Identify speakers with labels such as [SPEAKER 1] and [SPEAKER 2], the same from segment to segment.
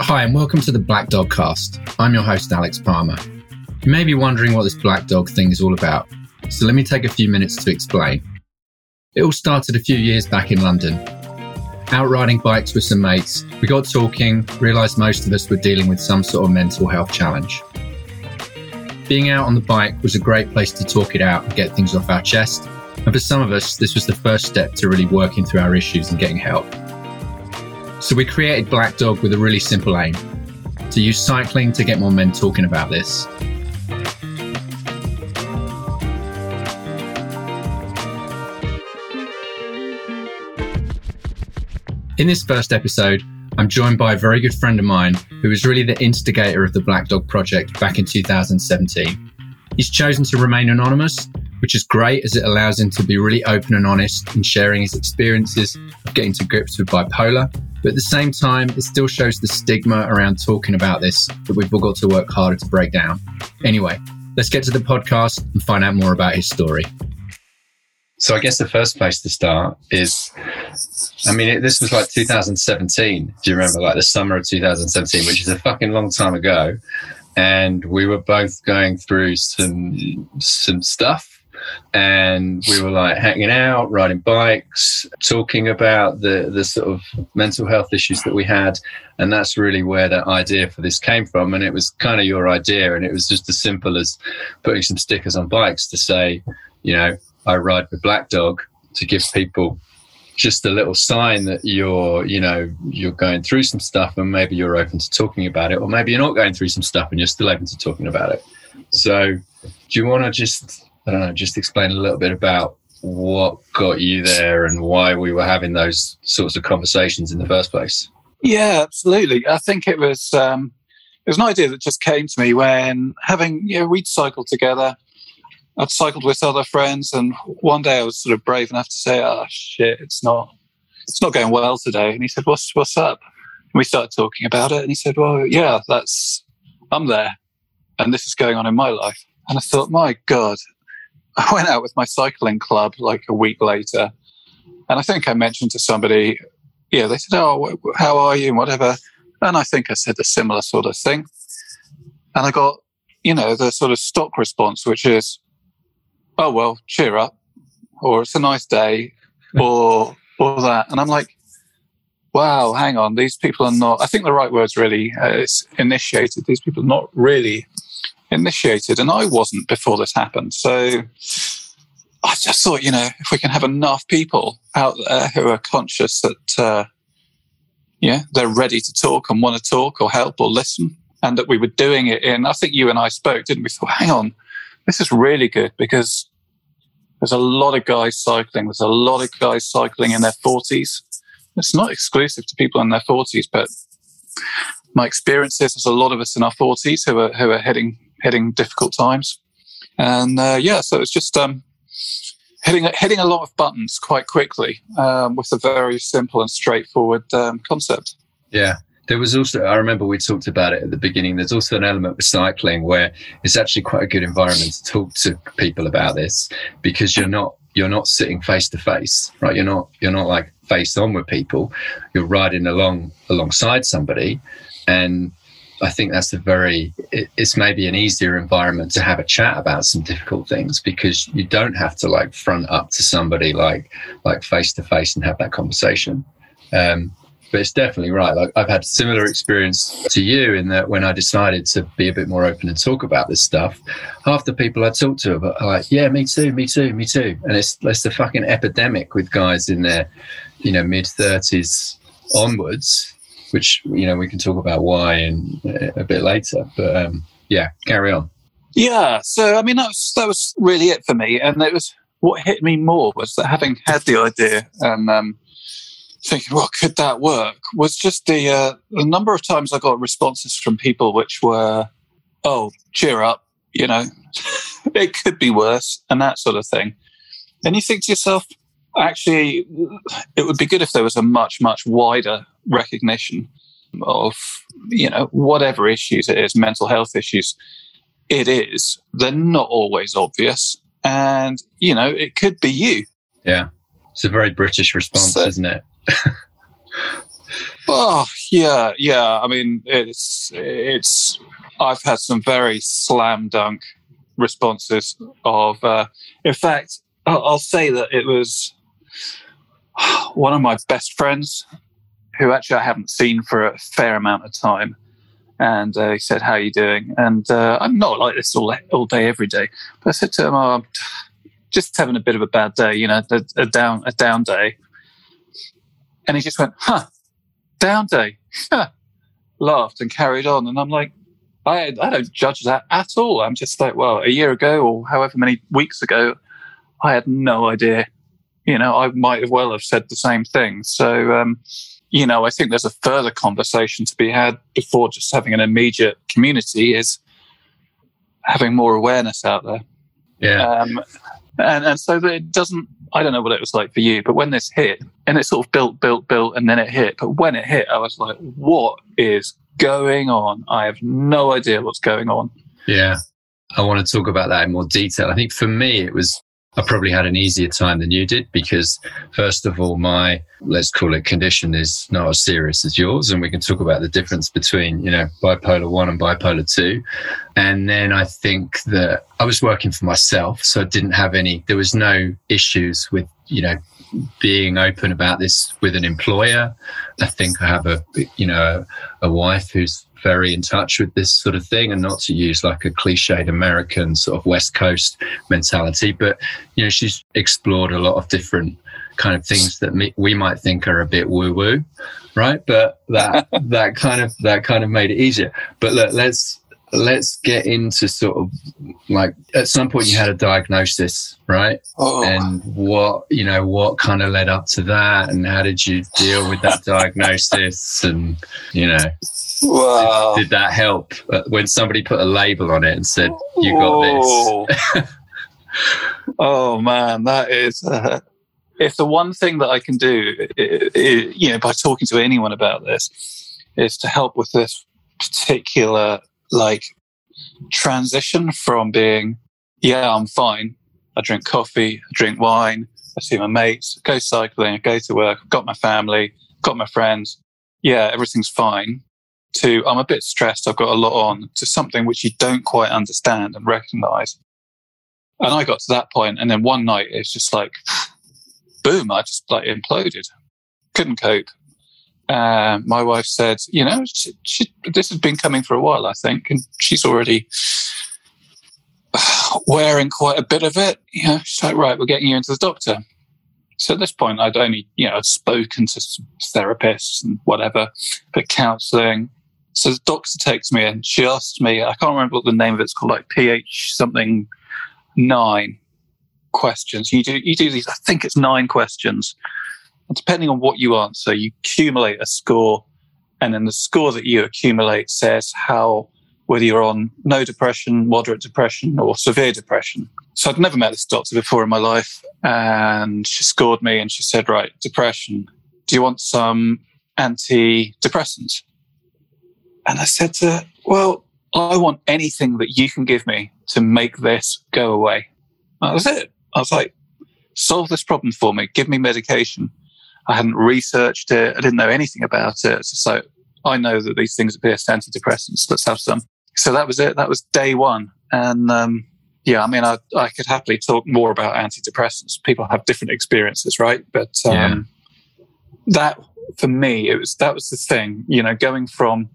[SPEAKER 1] Hi, and welcome to the Blackdog Cast. I'm your host, Alex Palmer. You may be wondering what this Blackdog thing is all about, so let me take a few minutes to explain. It all started a few years back in London. Out riding bikes with some mates, we got talking, realised most of us were dealing with some sort of mental health challenge. Being out on the bike was a great place to talk it out and get things off our chest, and for some of us, this was the first step to really working through our issues and getting help. So we created Blackdog with a really simple aim to use cycling to get more men talking about this. In this first episode, I'm joined by a very good friend of mine who was really the instigator of the Blackdog project back in 2017. He's chosen to remain anonymous, which is great as it allows him to be really open and honest in sharing his experiences of getting to grips with bipolar. But at the same time, it still shows the stigma around talking about this that we've all got to work harder to break down. Anyway, let's get to the podcast and find out more about his story. So I guess the first place to start is, I mean, it, this was like 2017. Do you remember, like the summer of 2017, which is a fucking long time ago, and we were both going through some some stuff and we were like hanging out, riding bikes, talking about the the sort of mental health issues that we had, and that's really where that idea for this came from. And it was kind of your idea, and it was just as simple as putting some stickers on bikes to say, you know, I ride with Blackdog to give people just a little sign that you're, you know, you're going through some stuff and maybe you're open to talking about it, or maybe you're not going through some stuff and you're still open to talking about it. So, do you want to just, I don't know, just explain a little bit about what got you there and why we were having those sorts of conversations in the first place?
[SPEAKER 2] Yeah, absolutely. I think it was um, it was an idea that just came to me when having you know we'd cycled together I'd cycled with other friends, and one day I was sort of brave enough to say, "Oh shit, it's not, it's not going well today." And he said, "What's what's up?" And we started talking about it, and he said, "Well, yeah, that's I'm there, and this is going on in my life." And I thought, my God, I went out with my cycling club like a week later, and I think I mentioned to somebody, yeah, they said, "Oh, how are you?" and whatever, and I think I said a similar sort of thing, and I got, you know, the sort of stock response, which is oh well, cheer up, or it's a nice day, or or that, and I'm like, wow, hang on, these people are not. I think the right word's really uh, it's initiated. These people are not really initiated, and I wasn't before this happened. So I just thought, you know, if we can have enough people out there who are conscious that, uh, yeah, they're ready to talk and want to talk or help or listen, and that we were doing it in. I think you and I spoke, didn't we? Thought, hang on, this is really good because there's a lot of guys cycling. There's a lot of guys cycling in their 40s. It's not exclusive to people in their 40s, but my experience is there's a lot of us in our 40s who are who are heading heading difficult times, and uh, yeah, so it's just um, hitting hitting a lot of buttons quite quickly um, with a very simple and straightforward um, concept.
[SPEAKER 1] Yeah, there was also, I remember we talked about it at the beginning. There's also an element with cycling where it's actually quite a good environment to talk to people about this because you're not, you're not sitting face to face, right? You're not, you're not like face on with people. You're riding along alongside somebody. And I think that's a very, it's maybe an easier environment to have a chat about some difficult things because you don't have to like front up to somebody like, like face to face and have that conversation. Um, but it's definitely right. Like I've had similar experience to you in that when I decided to be a bit more open and talk about this stuff, half the people I talk to are like, "Yeah, me too, me too, me too," and it's it's a fucking epidemic with guys in their, you know, mid thirties onwards, which you know we can talk about why in a bit later. But um, yeah, carry on.
[SPEAKER 2] Yeah, so I mean that was that was really it for me, and it was what hit me more was that having had the idea and um, thinking, well, could that work? Was just the uh, the number of times I got responses from people which were, oh, cheer up, you know, it could be worse, and that sort of thing. And you think to yourself, actually, it would be good if there was a much much wider recognition of you know whatever issues it is, mental health issues. It is. They're not always obvious, and you know it could be you.
[SPEAKER 1] Yeah, it's a very British response, so, isn't it?
[SPEAKER 2] oh yeah, yeah. I mean, it's it's. I've had some very slam dunk responses of. Uh, in fact, I'll, I'll say that it was one of my best friends, who actually I haven't seen for a fair amount of time. And uh, he said, "How are you doing?" And uh, I'm not like this all all day, every day. But I said to him, oh, "I'm just having a bit of a bad day, you know, a, a down a down day." And he just went, "Huh, down day." huh, Laughed and carried on, and I'm like, I I don't judge that at all. I'm just like, well, a year ago or however many weeks ago, I had no idea. You know, I might as well have said the same thing. So, um, you know, I think there's a further conversation to be had before just having an immediate community is having more awareness out there.
[SPEAKER 1] Yeah.
[SPEAKER 2] Um, and, and so that it doesn't, I don't know what it was like for you, but when this hit and it sort of built, built, built, and then it hit. But when it hit, I was like, what is going on? I have no idea what's going on.
[SPEAKER 1] Yeah. I want to talk about that in more detail. I think for me, it was I probably had an easier time than you did because, first of all, my let's call it condition is not as serious as yours, and we can talk about the difference between you know bipolar one and bipolar two. And then I think that I was working for myself, so I didn't have any. There was no issues with you know being open about this with an employer. I think I have a you know a, a wife who's very in touch with this sort of thing and not to use like a cliched American sort of West Coast mentality. But, you know, she's explored a lot of different kind of things that me, we might think are a bit woo woo. Right. But that, that kind of, that kind of made it easier. But look, let's, let's get into sort of like at some point you had a diagnosis, right?
[SPEAKER 2] Oh.
[SPEAKER 1] And what, you know, what kind of led up to that and how did you deal with that diagnosis and, you know,
[SPEAKER 2] Wow.
[SPEAKER 1] did, did that help uh, when somebody put a label on it and said, you got this?
[SPEAKER 2] oh man, that is, uh, if the one thing that I can do, i- i- you know, by talking to anyone about this is to help with this particular like transition from being, yeah, I'm fine. I drink coffee, I drink wine, I see my mates, I go cycling, I go to work, I've got my family, got my friends. Yeah, everything's fine. To I'm a bit stressed, I've got a lot on, to something which you don't quite understand and recognize. And I got to that point, and then one night it's just like, boom, I just like imploded. Couldn't cope. Uh, my wife said, you know, she, she, this has been coming for a while, I think, and she's already wearing quite a bit of it. You know, she's like, right, we're getting you into the doctor. So at this point, I'd only, you know, I'd spoken to therapists and whatever, but counselling. So the doctor takes me in. She asked me, I can't remember what the name of it's called, like PH something nine questions. You do you do these. I think it's nine questions. And depending on what you answer, you accumulate a score, and then the score that you accumulate says how whether you're on no depression, moderate depression, or severe depression. So I'd never met this doctor before in my life, and she scored me, and she said, "Right, depression. Do you want some antidepressants?" And I said to her, "Well, I want anything that you can give me to make this go away." That was it. I was like, solve this problem for me. Give me medication. I hadn't researched it. I didn't know anything about it. So I know that these things appear as antidepressants. Let's have some. So that was it. That was day one. And um, yeah, I mean, I, I could happily talk more about antidepressants. People have different experiences, right? But um, that for me, it was that was the thing. You know, going from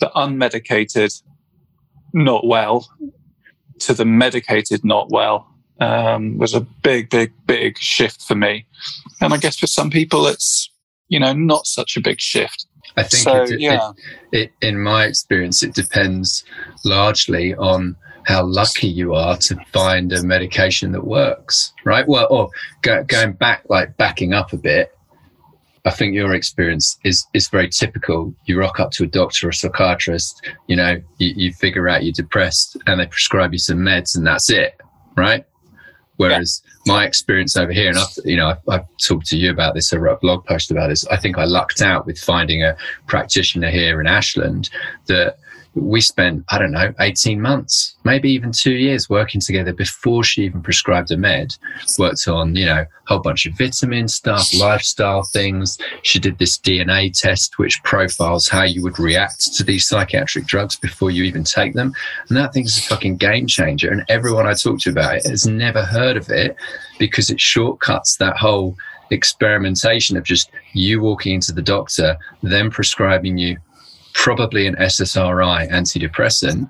[SPEAKER 2] the unmedicated, not well, to the medicated, not well um, was a big, big, big shift for me. And I guess for some people, it's, you know, not such a big shift.
[SPEAKER 1] I think
[SPEAKER 2] So,
[SPEAKER 1] it,
[SPEAKER 2] yeah.
[SPEAKER 1] it, it, in my experience, it depends largely on how lucky you are to find a medication that works, right? Well, or go, going back, like backing up a bit, I think your experience is is very typical. You rock up to a doctor or a psychiatrist, you know, you, you figure out you're depressed, and they prescribe you some meds, and that's it, right? Whereas my experience over here, and I've, you know, I've, I've talked to you about this, I wrote a blog post about this. I think I lucked out with finding a practitioner here in Ashland that we spent, I don't know, 18 months, maybe even two years working together before she even prescribed a med. Worked on, you know, a whole bunch of vitamin stuff, lifestyle things. She did this DNA test, which profiles how you would react to these psychiatric drugs before you even take them. And that thing's a fucking game changer. And everyone I talked to about it has never heard of it because it shortcuts that whole experimentation of just you walking into the doctor, then prescribing you probably an SSRI antidepressant.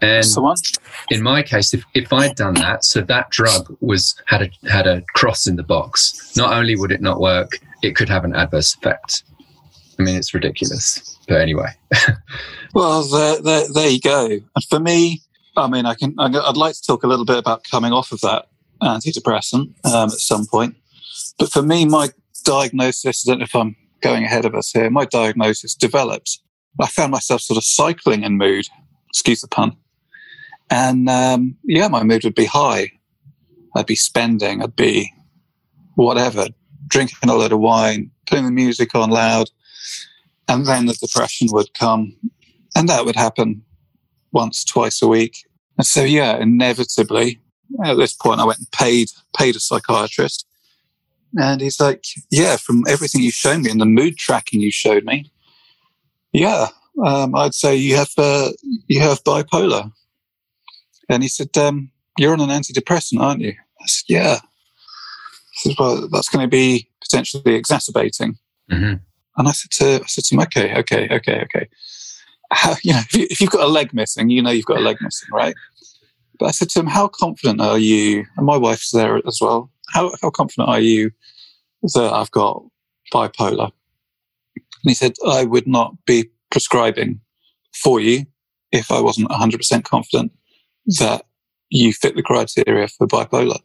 [SPEAKER 1] And in my case, if, if I'd done that, so that drug was had a had a cross in the box. Not only would it not work, it could have an adverse effect. I mean, it's ridiculous. But anyway.
[SPEAKER 2] well, there, there, there you go. And for me, I mean, I can. I'd like to talk a little bit about coming off of that antidepressant um, at some point. But for me, my diagnosis. I don't know if I'm going ahead of us here. My diagnosis developed I found myself sort of cycling in mood, excuse the pun. And um, yeah, my mood would be high. I'd be spending, I'd be whatever, drinking a lot of wine, putting the music on loud. And then the depression would come. And that would happen once, twice a week. And so, yeah, inevitably, at this point, I went and paid, paid a psychiatrist. And he's like, yeah, from everything you've shown me and the mood tracking you showed me, yeah, um, I'd say you have uh, you have bipolar. And he said, um, "You're on an antidepressant, aren't you?" I said, "Yeah." He said, "Well, that's going to be potentially exacerbating." Mm-hmm. And I said to I said to him, "Okay, okay, okay, okay. How, you know, if, you, if you've got a leg missing, you know you've got a leg missing, right?" But I said to him, "How confident are you?" And my wife's there as well. How how confident are you that I've got bipolar? And he said, I would not be prescribing for you if I wasn't 100% confident that you fit the criteria for bipolar.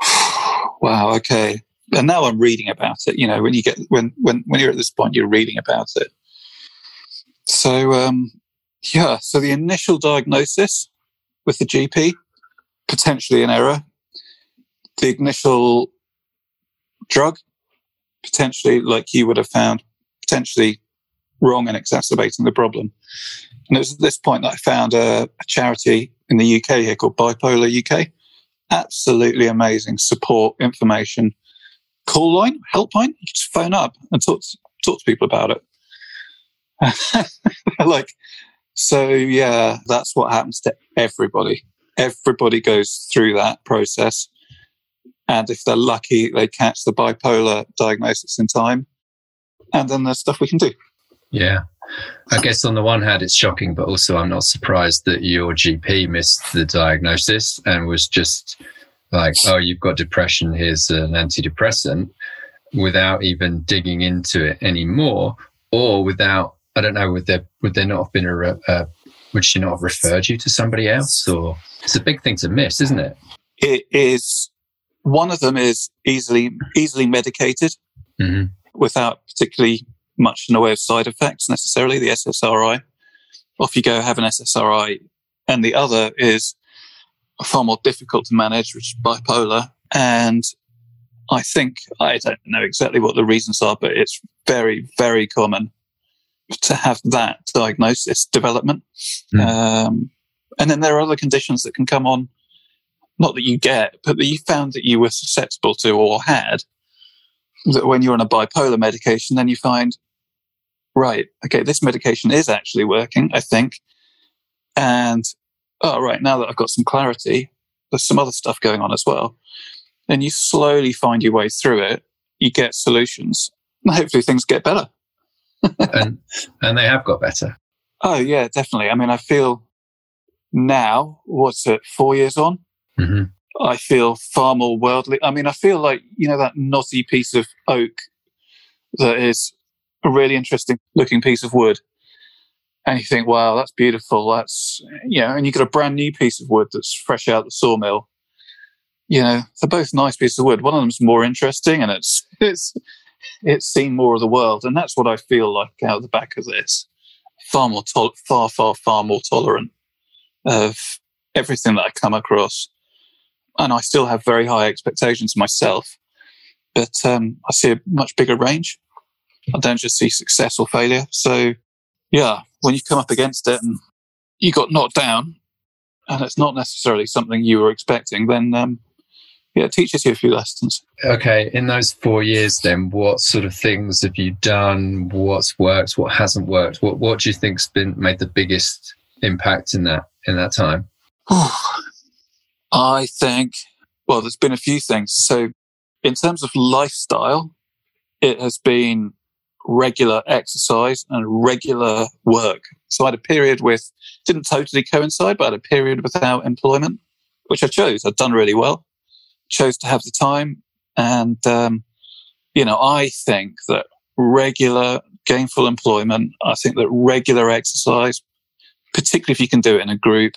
[SPEAKER 2] wow, okay. And now I'm reading about it. You know, when you get when when when you're at this point, you're reading about it. So um, yeah, so the initial diagnosis with the GP potentially an error. The initial drug potentially, like you would have found, potentially wrong and exacerbating the problem. And it was at this point that I found a, a charity in the UK here called Bipolar UK. Absolutely amazing support, information, call line, helpline. You just phone up and talk to, talk to people about it. like, so yeah, that's what happens to everybody. Everybody goes through that process. And if they're lucky, they catch the bipolar diagnosis in time. And then there's stuff we can do.
[SPEAKER 1] Yeah. I guess on the one hand, it's shocking, but also I'm not surprised that your GP missed the diagnosis and was just like, oh, you've got depression, here's an antidepressant, without even digging into it anymore, or without, I don't know, would there, would there not have been a, a would she not have referred you to somebody else? Or it's a big thing to miss, isn't it?
[SPEAKER 2] It is one of them is easily easily medicated mm-hmm. without particularly much in the way of side effects necessarily. The SSRI, off you go, have an SSRI, and the other is far more difficult to manage, which is bipolar. And I think I don't know exactly what the reasons are, but it's very, very common to have that diagnosis development. Mm. Um, and then there are other conditions that can come on not that you get, but that you found that you were susceptible to or had, that when you're on a bipolar medication, then you find, right, okay, this medication is actually working, I think. And, oh, right, now that I've got some clarity, there's some other stuff going on as well. And you slowly find your way through it. You get solutions. And hopefully things get better.
[SPEAKER 1] and, and they have got better.
[SPEAKER 2] Oh, yeah, definitely. I mean, I feel now, what's it, four years on? Mm-hmm. I feel far more worldly. I mean, I feel like, you know, that knotty piece of oak that is a really interesting looking piece of wood. And you think, wow, that's beautiful. That's, you know, and you got a brand new piece of wood that's fresh out the sawmill. You know, they're both nice pieces of wood. One of them's more interesting and it's, it's, it's seen more of the world. And that's what I feel like out the back of this. Far more, to- far, far, far more tolerant of everything that I come across and I still have very high expectations myself. But um, I see a much bigger range. I don't just see success or failure. So, yeah, when you come up against it and you got knocked down, and it's not necessarily something you were expecting, then um, yeah, it teaches you a few lessons.
[SPEAKER 1] Okay, in those four years, then, what sort of things have you done? What's worked? What hasn't worked? What What do you think's been made the biggest impact in that in that time?
[SPEAKER 2] I think, well, there's been a few things. So, in terms of lifestyle, it has been regular exercise and regular work. So I had a period with, didn't totally coincide, but I had a period without employment, which I chose. I'd done really well, chose to have the time. And, um, you know, I think that regular gainful employment, I think that regular exercise, particularly if you can do it in a group,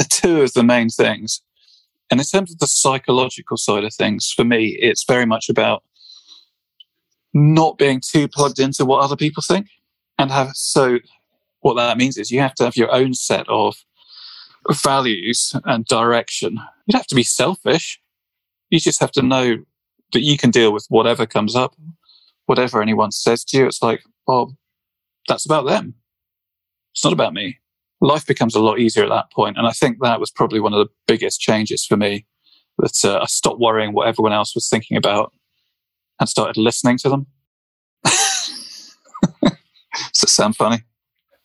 [SPEAKER 2] are two of the main things. And in terms of the psychological side of things, for me, it's very much about not being too plugged into what other people think and have so what that means is you have to have your own set of values and direction. You have to be selfish. You just have to know that you can deal with whatever comes up, whatever anyone says to you. It's like, well, that's about them. It's not about me. Life becomes a lot easier at that point. And I think that was probably one of the biggest changes for me that uh, I stopped worrying what everyone else was thinking about and started listening to them. Does it sound funny?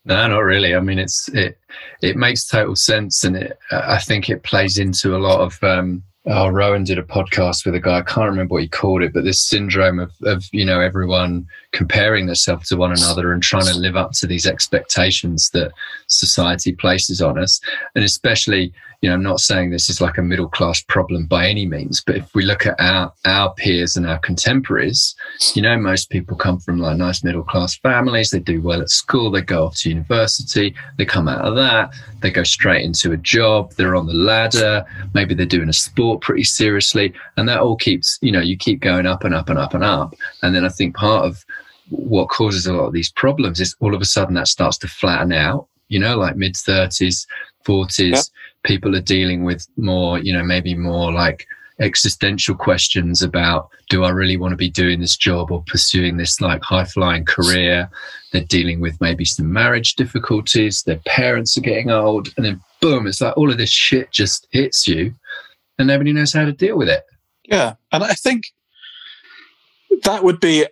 [SPEAKER 1] No, not really. I mean, it's it it makes total sense, and it I think it plays into a lot of. Um, oh, Rowan did a podcast with a guy. I can't remember what he called it, but this syndrome of of you know everyone comparing themselves to one another and trying to live up to these expectations that society places on us, and especially you know, I'm not saying this is like a middle class problem by any means, but if we look at our, our peers and our contemporaries, you know, most people come from like nice middle class families. They do well at school. They go off to university. They come out of that. They go straight into a job. They're on the ladder. Maybe they're doing a sport pretty seriously. And that all keeps, you know, you keep going up and up and up and up. And then I think part of what causes a lot of these problems is all of a sudden that starts to flatten out, you know, like mid 30s, 40s. Yep people are dealing with more, you know, maybe more like existential questions about do I really want to be doing this job or pursuing this like high flying career? They're dealing with maybe some marriage difficulties, their parents are getting old, and then boom, it's like all of this shit just hits you and nobody knows how to deal with it.
[SPEAKER 2] Yeah. And I think that would be,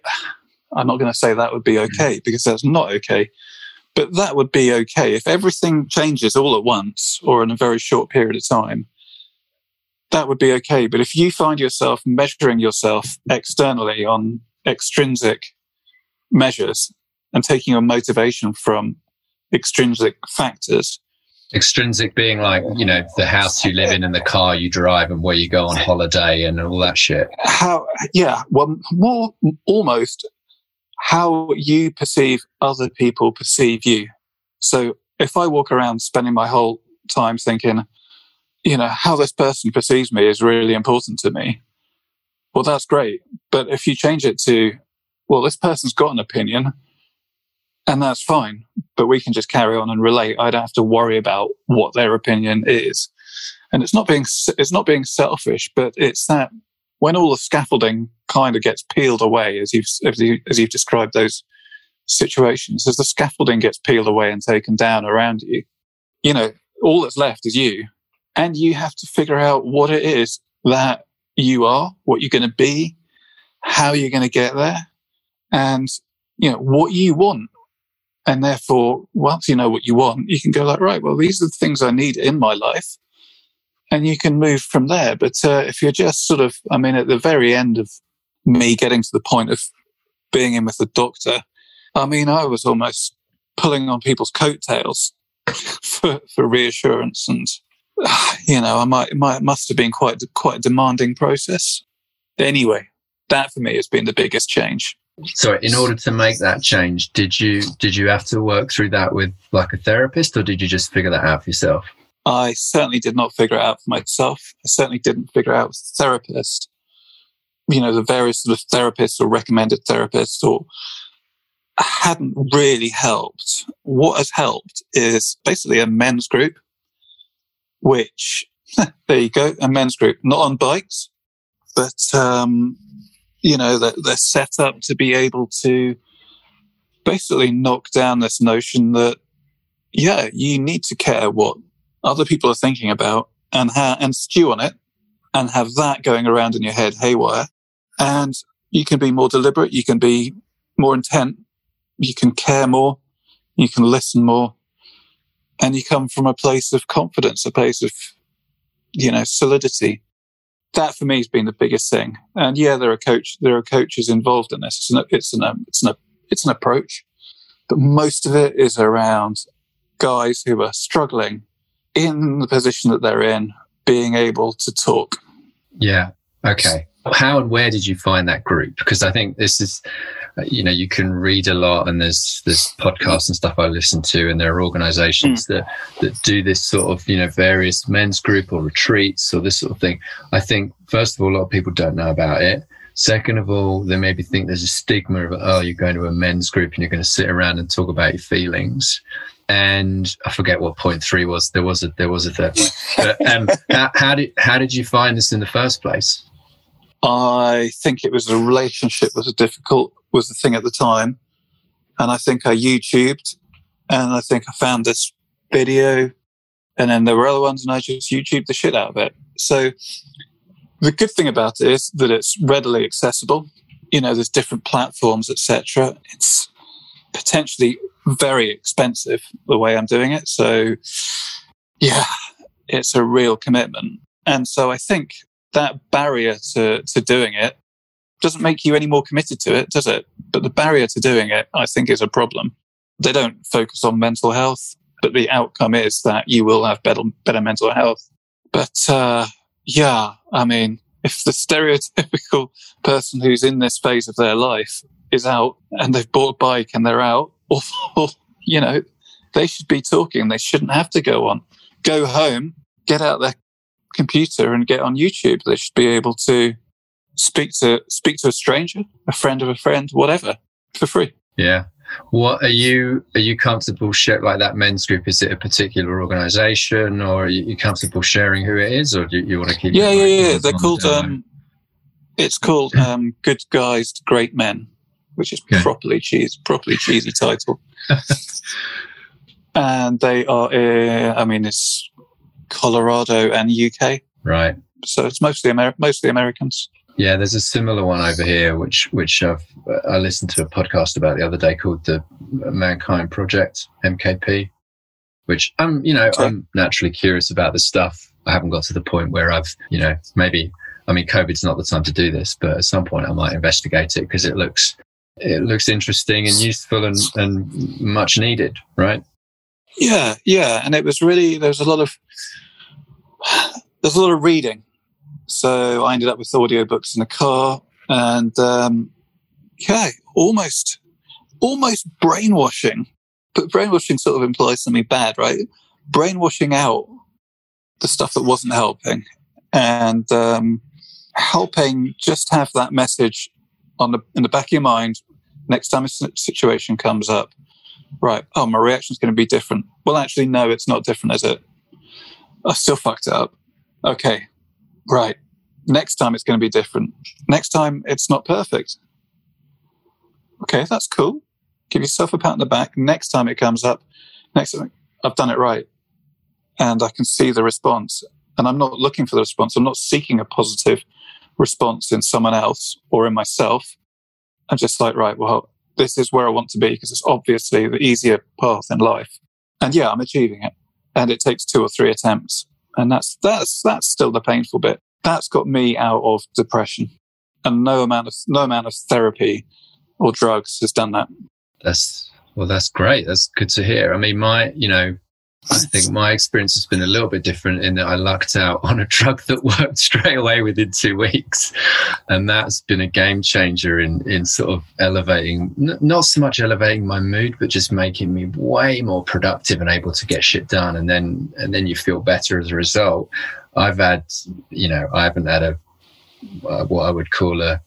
[SPEAKER 2] I'm not going to say that would be hmm. okay because that's not okay. But that would be okay. If everything changes all at once or in a very short period of time, that would be okay. But if you find yourself measuring yourself externally on extrinsic measures and taking your motivation from extrinsic factors,
[SPEAKER 1] extrinsic being like you know the house you live in and the car you drive and where you go on holiday and all that shit
[SPEAKER 2] how yeah well more almost how you perceive other people perceive you. So if I walk around spending my whole time thinking, you know, how this person perceives me is really important to me, well, that's great. But if you change it to, well, this person's got an opinion and that's fine, but we can just carry on and relate. I don't have to worry about what their opinion is. And it's not being, it's not being selfish, but it's that when all the scaffolding kind of gets peeled away, as you've as, you, as you've described those situations, as the scaffolding gets peeled away and taken down around you, you know, all that's left is you, and you have to figure out what it is that you are, what you're going to be, how you're going to get there, and you know what you want. And therefore, once you know what you want, you can go like, right, well, these are the things I need in my life and you can move from there. But uh, if you're just sort of, I mean, at the very end of me getting to the point of being in with the doctor, I mean, I was almost pulling on people's coattails for, for reassurance. And, you know, I might, might, must have been quite, quite a demanding process. Anyway, that for me has been the biggest change.
[SPEAKER 1] So, in order to make that change, did you did you have to work through that with like a therapist, or did you just figure that out for yourself?
[SPEAKER 2] I certainly did not figure it out for myself. I certainly didn't figure it out with a therapist. You know, the various sort of therapists or recommended therapists or hadn't really helped. What has helped is basically a men's group, which there you go, a men's group, not on bikes, but um, you know, they're, they're set up to be able to basically knock down this notion that yeah, you need to care what other people are thinking about and ha- and stew on it and have that going around in your head haywire. And you can be more deliberate. You can be more intent. You can care more. You can listen more. And you come from a place of confidence, a place of, you know, solidity. That for me has been the biggest thing. And yeah, there are coach, there are coaches involved in this. It's an, it's an, it's an, it's an approach, but most of it is around guys who are struggling in the position that they're in, being able to talk.
[SPEAKER 1] Yeah. Okay. How and where did you find that group? Because I think this is, you know, you can read a lot, and there's there's podcasts and stuff I listen to, and there are organisations mm. that that do this sort of, you know, various men's group or retreats or this sort of thing. I think first of all, a lot of people don't know about it. Second of all, they maybe think there's a stigma of, oh, you're going to a men's group and you're going to sit around and talk about your feelings and I forget what point three was. There was a there was a third. But, um, how, how, did how did you find this in the first place?
[SPEAKER 2] I think it was a relationship was difficult was the thing at the time, and I think I YouTubed, and I think I found this video, and then there were other ones, and I just YouTubed the shit out of it. So the good thing about it is that it's readily accessible. You know, there's different platforms, etc. It's potentially very expensive the way I'm doing it. So, yeah, it's a real commitment. And so I think that barrier to, to doing it doesn't make you any more committed to it, does it? But the barrier to doing it, I think, is a problem. They don't focus on mental health, but the outcome is that you will have better, better mental health. But, uh, yeah, I mean, if the stereotypical person who's in this phase of their life is out and they've bought a bike and they're out, or, you know, they should be talking. They shouldn't have to go on. Go home, get out their computer and get on YouTube. They should be able to speak to speak to a stranger, a friend of a friend, whatever, for free.
[SPEAKER 1] Yeah. What are you are you comfortable share like that men's group? Is it a particular organization or are you comfortable sharing who it is or do you want to keep it?
[SPEAKER 2] Yeah, yeah, yeah. They're called um it's called um Good Guys to Great Men which is okay. properly cheesy, properly cheesy title. and they are, uh, I mean, it's Colorado and UK.
[SPEAKER 1] Right.
[SPEAKER 2] So it's mostly Amer- mostly Americans.
[SPEAKER 1] Yeah, there's a similar one over here, which which I've, I listened to a podcast about the other day called the Mankind Project (MKP), which I'm you know okay. I'm naturally curious about this stuff. I haven't got to the point where I've you know maybe I mean COVID's not the time to do this, but at some point I might investigate it because it looks it looks interesting and useful and, and much needed, right?
[SPEAKER 2] Yeah, yeah. And it was really there's a lot of there's a lot of reading. So I ended up with audiobooks in the car and um yeah, almost almost brainwashing. But brainwashing sort of implies something bad, right? Brainwashing out the stuff that wasn't helping and um helping just have that message on the in the back of your mind next time a situation comes up. Right. Oh, my reaction is going to be different. Well, actually, no, it's not different, is it? I still fucked it up. Okay. Right. Next time it's going to be different. Next time it's not perfect. Okay, that's cool. Give yourself a pat on the back. Next time it comes up, next time I've done it right. And I can see the response. And I'm not looking for the response. I'm not seeking a positive response in someone else or in myself. I'm just like, right, well, this is where I want to be because it's obviously the easier path in life. And yeah, I'm achieving it. And it takes two or three attempts. And that's, that's, that's still the painful bit. That's got me out of depression. And no amount of, no amount of therapy or drugs has done that.
[SPEAKER 1] That's, well, that's great. That's good to hear. I mean, my, you know, I think my experience has been a little bit different in that I lucked out on a drug that worked straight away within two weeks. And that's been a game changer in, in sort of elevating, n- not so much elevating my mood, but just making me way more productive and able to get shit done. And then, and then you feel better as a result. I've had, you know, I haven't had a, uh, what I would call a,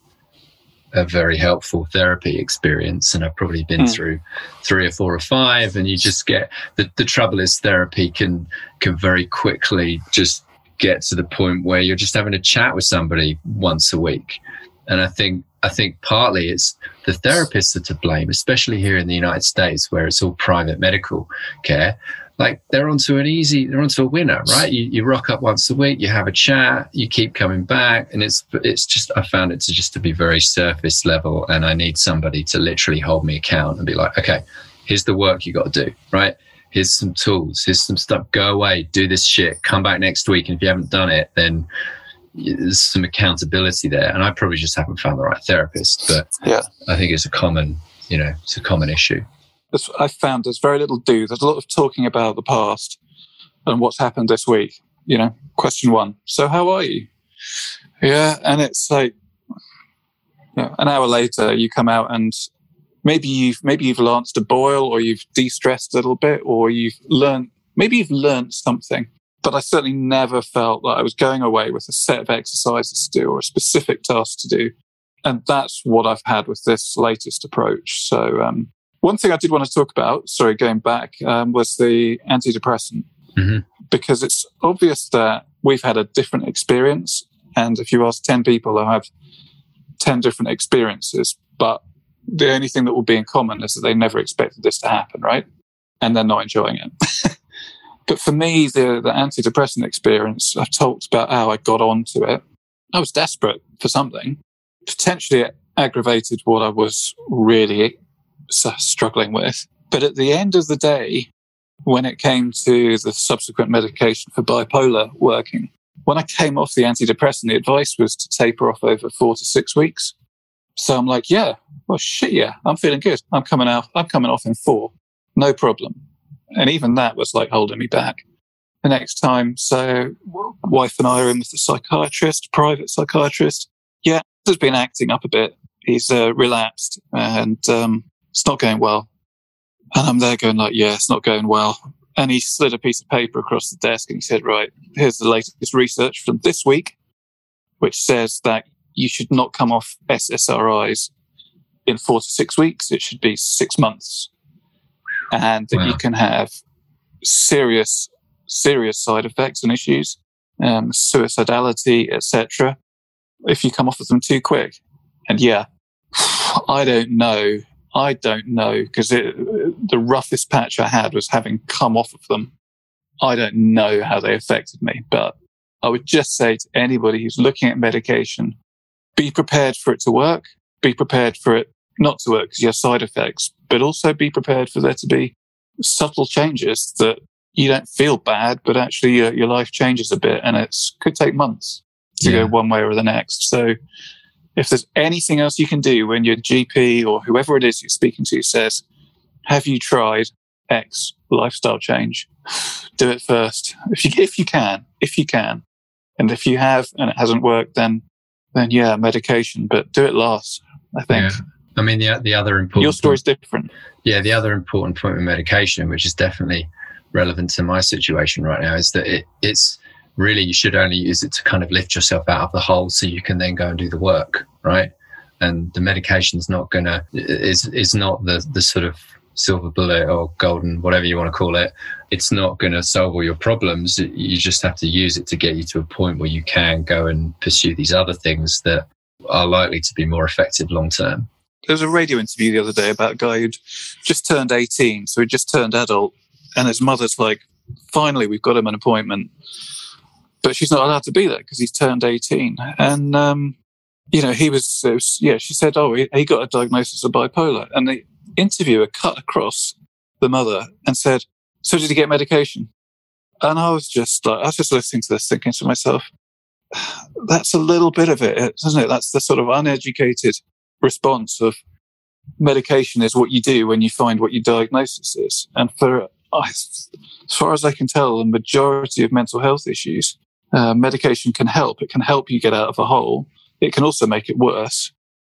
[SPEAKER 1] a very helpful therapy experience and I've probably been mm. through three or four or five and you just get the, the trouble is therapy can can very quickly just get to the point where you're just having a chat with somebody once a week. And I think I think partly it's the therapists are to blame, especially here in the United States where it's all private medical care. Like they're onto an easy, they're onto a winner, right? You, you rock up once a week, you have a chat, you keep coming back, and it's it's just I found it to just to be very surface level, and I need somebody to literally hold me account and be like, okay, here's the work you got to do, right? Here's some tools, here's some stuff. Go away, do this shit, come back next week, and if you haven't done it, then there's some accountability there, and I probably just haven't found the right therapist. But
[SPEAKER 2] yeah,
[SPEAKER 1] I think it's a common, you know, it's a common issue.
[SPEAKER 2] I found there's very little do. There's a lot of talking about the past and what's happened this week. You know, question one. So how are you? Yeah, and it's like, you know, an hour later, you come out and maybe you've maybe you've learned a boil, or you've de-stressed a little bit, or you've learned maybe you've learned something but I certainly never felt that I was going away with a set of exercises to do or a specific task to do. And that's what I've had with this latest approach. So, um, one thing I did want to talk about, sorry, going back, um, was the antidepressant, mm-hmm. because it's obvious that we've had a different experience. And if you ask 10 people, they'll have 10 different experiences. But the only thing that will be in common is that they never expected this to happen, right? And they're not enjoying it. But for me, the, the antidepressant experience, I've talked about how I got onto it. I was desperate for something. Potentially it aggravated what I was really struggling with. But at the end of the day, when it came to the subsequent medication for bipolar working, when I came off the antidepressant, the advice was to taper off over four to six weeks. So I'm like, yeah, well, shit, yeah, I'm feeling good. I'm coming out. I'm coming off in four. No problem. And even that was like holding me back. The next time, so wife and I are in with a psychiatrist, private psychiatrist. Yeah, has been acting up a bit. He's uh, relapsed and um, it's not going well. And I'm there going like, yeah, it's not going well. And he slid a piece of paper across the desk and he said, right, here's the latest research from this week, which says that you should not come off SSRIs in four to six weeks. It should be six months and wow. you can have serious, serious side effects and issues, um, suicidality, etc. If you come off of them too quick, and yeah, I don't know. I don't know because the roughest patch I had was having come off of them. I don't know how they affected me, but I would just say to anybody who's looking at medication, be prepared for it to work. Be prepared for it not to work because you have side effects, but also be prepared for there to be subtle changes that you don't feel bad, but actually your, your life changes a bit and it could take months to yeah. go one way or the next. So if there's anything else you can do when your GP or whoever it is you're speaking to says, have you tried X lifestyle change? Do it first. If you, if you can, if you can. And if you have and it hasn't worked, then, then yeah, medication, but do it last, I think.
[SPEAKER 1] Yeah. I mean, the, the other important.
[SPEAKER 2] Your story's point, different.
[SPEAKER 1] Yeah, the other important point with medication, which is definitely relevant to my situation right now, is that it, it's really you should only use it to kind of lift yourself out of the hole so you can then go and do the work, right? And the medication's not gonna is is not the the sort of silver bullet or golden whatever you want to call it. It's not going to solve all your problems. You just have to use it to get you to a point where you can go and pursue these other things that are likely to be more effective long term
[SPEAKER 2] there was a radio interview the other day about a guy who'd just turned 18, so he just turned adult, and his mother's like, finally, we've got him an appointment. But she's not allowed to be there because he's turned 18. And, um, you know, he was, was, yeah, she said, oh, he, he got a diagnosis of bipolar. And the interviewer cut across the mother and said, so did he get medication? And I was just like, I was just listening to this, thinking to myself, that's a little bit of it, isn't it? That's the sort of uneducated response of medication is what you do when you find what your diagnosis is. And for as far as I can tell, the majority of mental health issues, uh, medication can help. It can help you get out of a hole. It can also make it worse.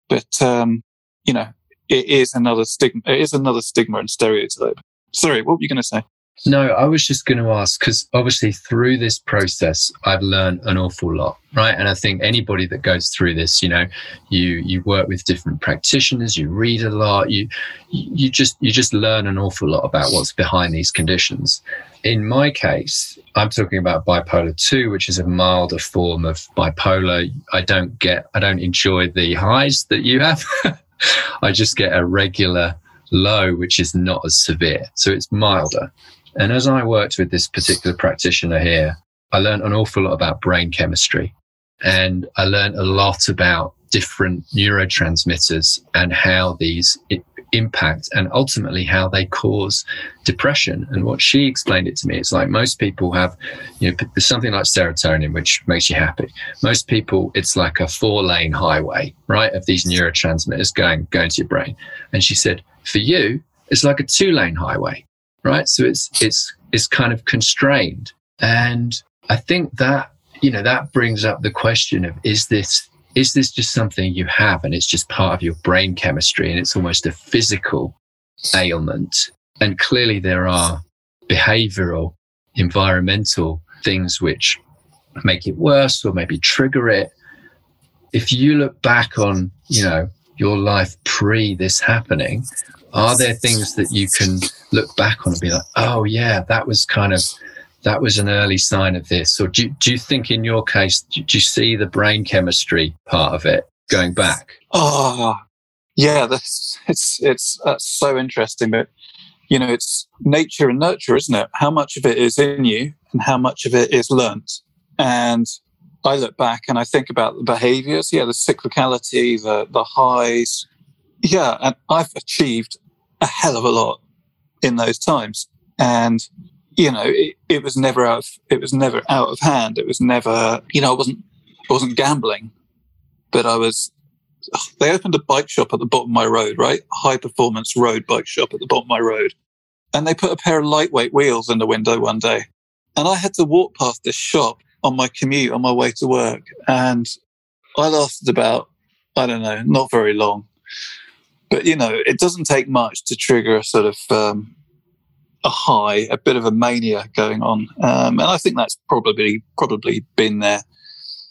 [SPEAKER 2] But um, you know, it is another stigma. It is another stigma and stereotype. Sorry, what were you going to say?
[SPEAKER 1] No, I was just going to ask because obviously through this process, I've learned an awful lot, right? And I think anybody that goes through this, you know, you you work with different practitioners, you read a lot, you you just you just learn an awful lot about what's behind these conditions. In my case, I'm talking about bipolar 2, which is a milder form of bipolar. I don't get, I don't enjoy the highs that you have. I just get a regular low, which is not as severe. So it's milder. And as I worked with this particular practitioner here, I learned an awful lot about brain chemistry and I learned a lot about different neurotransmitters and how these impact and ultimately how they cause depression. And what she explained it to me, it's like most people have, you know, something like serotonin, which makes you happy. Most people, it's like a four lane highway, right? Of these neurotransmitters going, going to your brain. And she said, for you, it's like a two lane highway, right? So it's, it's, it's kind of constrained. And I think that, you know, that brings up the question of is this is this just something you have and it's just part of your brain chemistry and it's almost a physical ailment? And clearly there are behavioral, environmental things which make it worse or maybe trigger it. If you look back on, you know, your life pre this happening, are there things that you can look back on and be like, oh yeah, that was kind of that was an early sign of this? Or do, do you think in your case, do, you see the brain chemistry part of it going back?
[SPEAKER 2] Oh, yeah, that's, it's, it's, that's so interesting. But, you know, it's nature and nurture, isn't it? How much of it is in you and how much of it is learnt? And I look back and I think about the behaviors. Yeah, the cyclicality, the, the highs. Yeah. And I've achieved a hell of a lot in those times. And you know, it, it was never out. Of, it was never out of hand. It was never, you know, I wasn't, I wasn't gambling, but I was. They opened a bike shop at the bottom of my road, right? High performance road bike shop at the bottom of my road, and they put a pair of lightweight wheels in the window one day, and I had to walk past this shop on my commute on my way to work, and I lasted about, I don't know, not very long, but you know, it doesn't take much to trigger a sort of um, a high, a bit of a mania going on, um, and I think that's probably probably been there.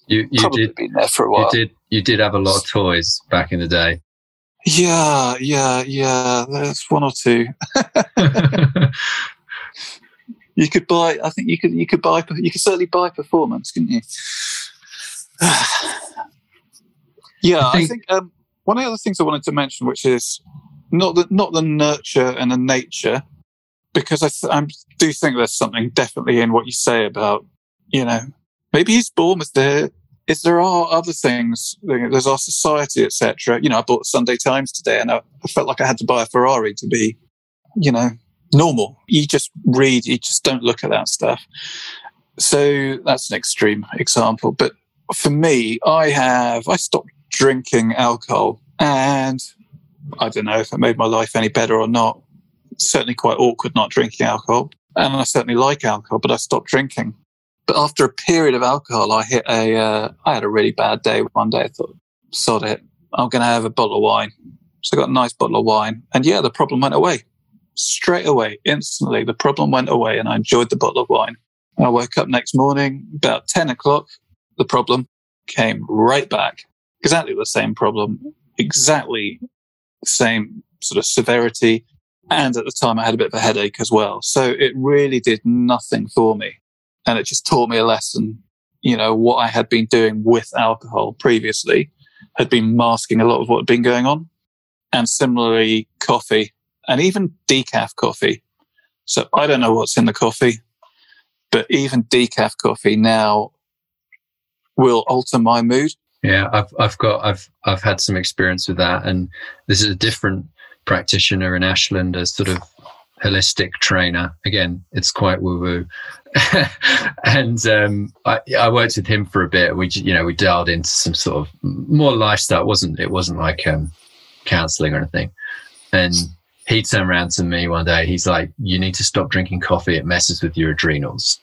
[SPEAKER 1] You, you
[SPEAKER 2] probably
[SPEAKER 1] did
[SPEAKER 2] been there for a while.
[SPEAKER 1] You did you did have a lot of toys back in the day.
[SPEAKER 2] Yeah, yeah, yeah. There's one or two. you could buy. I think you could. You could buy. You could certainly buy performance, couldn't you? yeah, I think, I think um, one of the other things I wanted to mention, which is not the not the nurture and the nature, because I, th- I do think there's something definitely in what you say about, you know, maybe he's born with the, is there are other things, there's our society, etc. You know, I bought Sunday Times today and I, I felt like I had to buy a Ferrari to be, you know, normal. You just read, you just don't look at that stuff. So that's an extreme example. But for me, I have, I stopped drinking alcohol and I don't know if it made my life any better or not certainly quite awkward not drinking alcohol. And I certainly like alcohol, but I stopped drinking. But after a period of alcohol, I hit a, uh, I had a really bad day one day. I thought, sod it. I'm going to have a bottle of wine. So I got a nice bottle of wine. And yeah, the problem went away straight away, instantly. The problem went away and I enjoyed the bottle of wine. I woke up next morning about 10 o'clock. The problem came right back. Exactly the same problem, exactly the same sort of severity, and at the time, I had a bit of a headache as well. So it really did nothing for me. And it just taught me a lesson. You know, what I had been doing with alcohol previously had been masking a lot of what had been going on. And similarly, coffee and even decaf coffee. So I don't know what's in the coffee, but even decaf coffee now will alter my mood.
[SPEAKER 1] Yeah, I've I've got I've I've had some experience with that, and this is a different practitioner in Ashland, a sort of holistic trainer. Again, it's quite woo woo. and um, I, I, worked with him for a bit. We, you know, we dialed into some sort of more lifestyle. It wasn't it wasn't like um, counselling or anything. And he turned around to me one day. He's like, "You need to stop drinking coffee. It messes with your adrenals."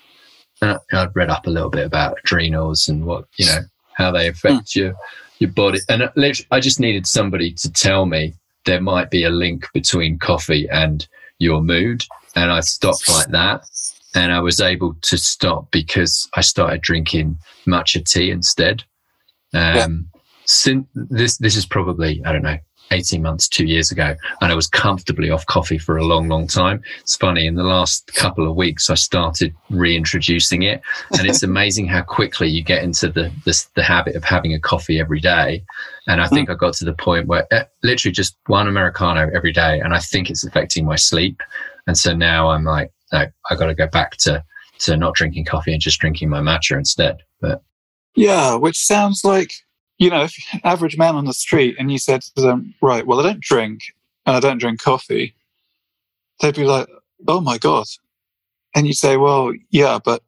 [SPEAKER 1] And I, would read up a little bit about adrenals and what you know how they affect mm. your your body. And I just needed somebody to tell me there might be a link between coffee and your mood. And I stopped like that. And I was able to stop because I started drinking matcha tea instead. Um, yeah. since this, this is probably, I don't know, 18 months, two years ago, and I was comfortably off coffee for a long, long time. It's funny, in the last couple of weeks, I started reintroducing it. And it's amazing how quickly you get into the, the, the habit of having a coffee every day. And I think mm. I got to the point where uh, literally just one Americano every day. And I think it's affecting my sleep. And so now I'm like, no, I got to go back to, to not drinking coffee and just drinking my matcha instead. But
[SPEAKER 2] yeah, which sounds like you know, if average man on the street and you said to them, right, well, I don't drink and I don't drink coffee, they'd be like, oh my God. And you say, well, yeah, but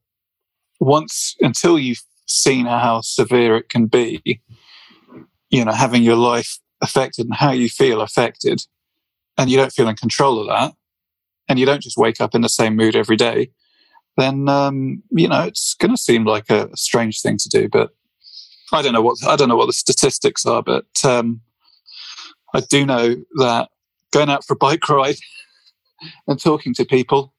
[SPEAKER 2] once until you've seen how severe it can be, you know, having your life affected and how you feel affected, and you don't feel in control of that, and you don't just wake up in the same mood every day, then, um, you know, it's going to seem like a strange thing to do. But I don't know what I don't know what the statistics are, but um, I do know that going out for a bike ride and talking to people,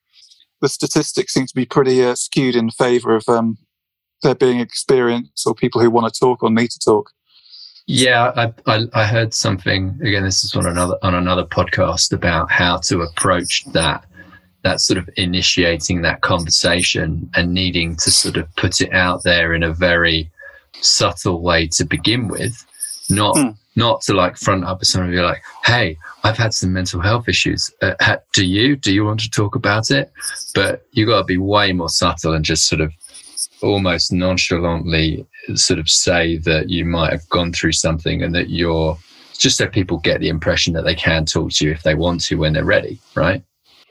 [SPEAKER 2] the statistics seem to be pretty uh, skewed in favour of um, there being experience or people who want to talk or need to talk.
[SPEAKER 1] Yeah, I, I, I heard something again. This is on another on another podcast about how to approach that that sort of initiating that conversation and needing to sort of put it out there in a very subtle way to begin with, not mm. not to like front up with someone and be like, "Hey, I've had some mental health issues. Uh, do you? Do you want to talk about it?" But you got to be way more subtle and just sort of almost nonchalantly sort of say that you might have gone through something and that you're just so people get the impression that they can talk to you if they want to when they're ready, right?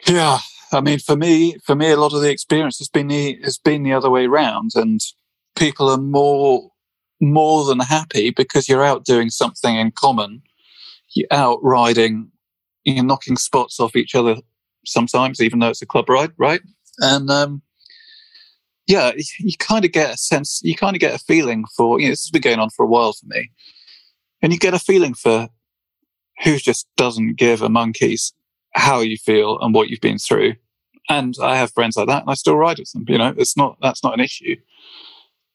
[SPEAKER 2] Yeah. I mean, for me, for me, a lot of the experience has been the has been the other way around, and people are more more than happy because you're out doing something in common. You're out riding, you're knocking spots off each other sometimes, even though it's a club ride, right? And um, yeah, you kind of get a sense, you kind of get a feeling for, you know, this has been going on for a while for me. And you get a feeling for who just doesn't give a monkey's how you feel and what you've been through. And I have friends like that and I still ride with them. You know, it's not, that's not an issue.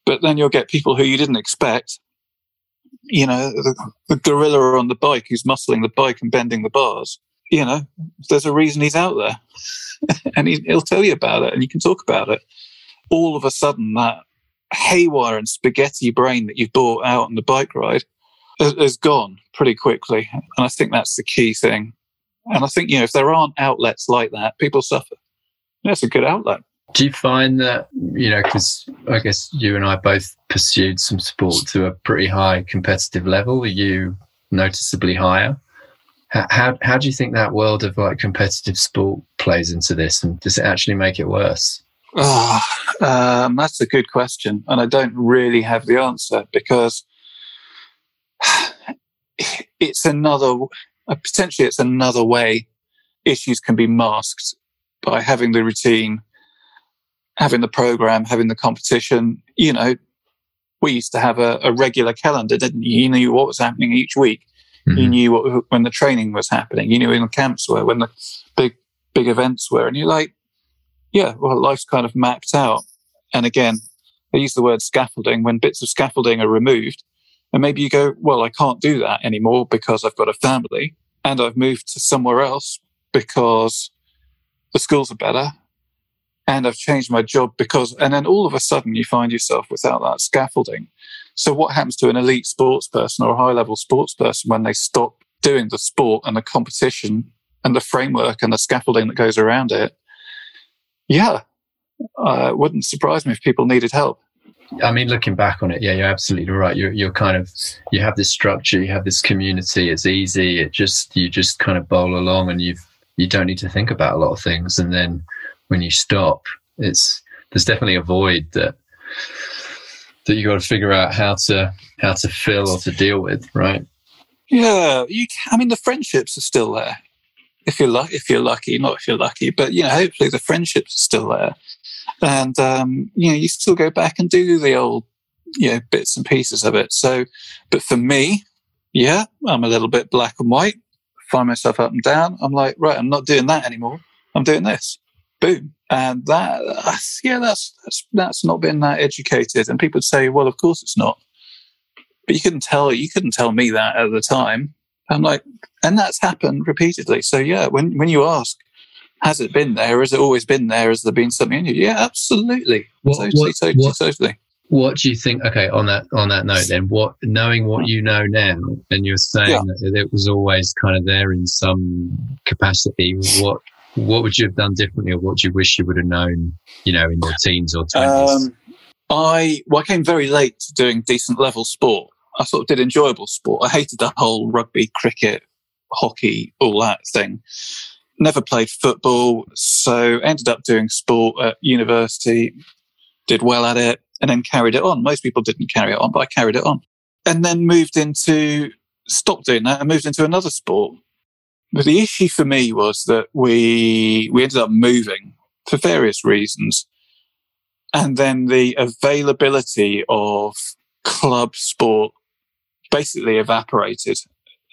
[SPEAKER 2] But then you'll get people who you didn't expect. You know, the, the gorilla on the bike who's muscling the bike and bending the bars. You know, there's a reason he's out there, and he, he'll tell you about it, and you can talk about it. All of a sudden, that haywire and spaghetti brain that you've brought out on the bike ride has gone pretty quickly. And I think that's the key thing. And I think, you know, if there aren't outlets like that, people suffer. That's a good outlet.
[SPEAKER 1] Do you find that, you know, because I guess you and I both pursued some sport to a pretty high competitive level, you noticeably higher? How, how, how do you think that world of like competitive sport plays into this and does it actually make it worse?
[SPEAKER 2] Oh, um, that's a good question. And I don't really have the answer because it's another, potentially it's another way issues can be masked by having the routine having the program, having the competition, you know, we used to have a, a regular calendar, didn't you? You knew what was happening each week. Mm-hmm. You knew what, when the training was happening. You knew when the camps were, when the big, big events were. And you're like, yeah, well, life's kind of mapped out. And again, I use the word scaffolding when bits of scaffolding are removed. And maybe you go, well, I can't do that anymore because I've got a family and I've moved to somewhere else because the schools are better and I've changed my job because, and then all of a sudden you find yourself without that scaffolding. So what happens to an elite sports person or a high level sports person when they stop doing the sport and the competition and the framework and the scaffolding that goes around it? Yeah, uh, it wouldn't surprise me if people needed help.
[SPEAKER 1] I mean, looking back on it, yeah, you're absolutely right. You're, you're kind of, you have this structure, you have this community. It's easy. It just, you just kind of bowl along and you've, you don't need to think about a lot of things. And then when you stop, it's there's definitely a void that that you got to figure out how to how to fill or to deal with, right?
[SPEAKER 2] Yeah, you. I mean, the friendships are still there. If you're lucky, if you're lucky, not if you're lucky, but you know, hopefully the friendships are still there, and um, you know, you still go back and do the old, you know, bits and pieces of it. So, but for me, yeah, I'm a little bit black and white. Find myself up and down. I'm like, right, I'm not doing that anymore. I'm doing this boom. And that, yeah, that's, that's, that's not been that educated. And people would say, well, of course it's not. But you couldn't tell, you couldn't tell me that at the time. I'm like, and that's happened repeatedly. So yeah, when when you ask, has it been there? Has it always been there? Has there been something in you? Yeah, absolutely,
[SPEAKER 1] What-
[SPEAKER 2] totally,
[SPEAKER 1] what-
[SPEAKER 2] totally,
[SPEAKER 1] what-
[SPEAKER 2] totally.
[SPEAKER 1] What do you think? Okay, on that on that note, then, what knowing what you know now, and you're saying
[SPEAKER 2] Yeah.
[SPEAKER 1] that it was always kind of there in some capacity. What what would you have done differently, or what do you wish you would have known? You know, in your teens or twenties.
[SPEAKER 2] Um, I well, I came very late to doing decent level sport. I sort of did enjoyable sport. I hated the whole rugby, cricket, hockey, all that thing. Never played football, so ended up doing sport at university. Did well at it, and then carried it on. Most people didn't carry it on, but I carried it on, and then moved into stopped doing that and moved into another sport. But the issue for me was that we we ended up moving for various reasons. And then the availability of club sport basically evaporated.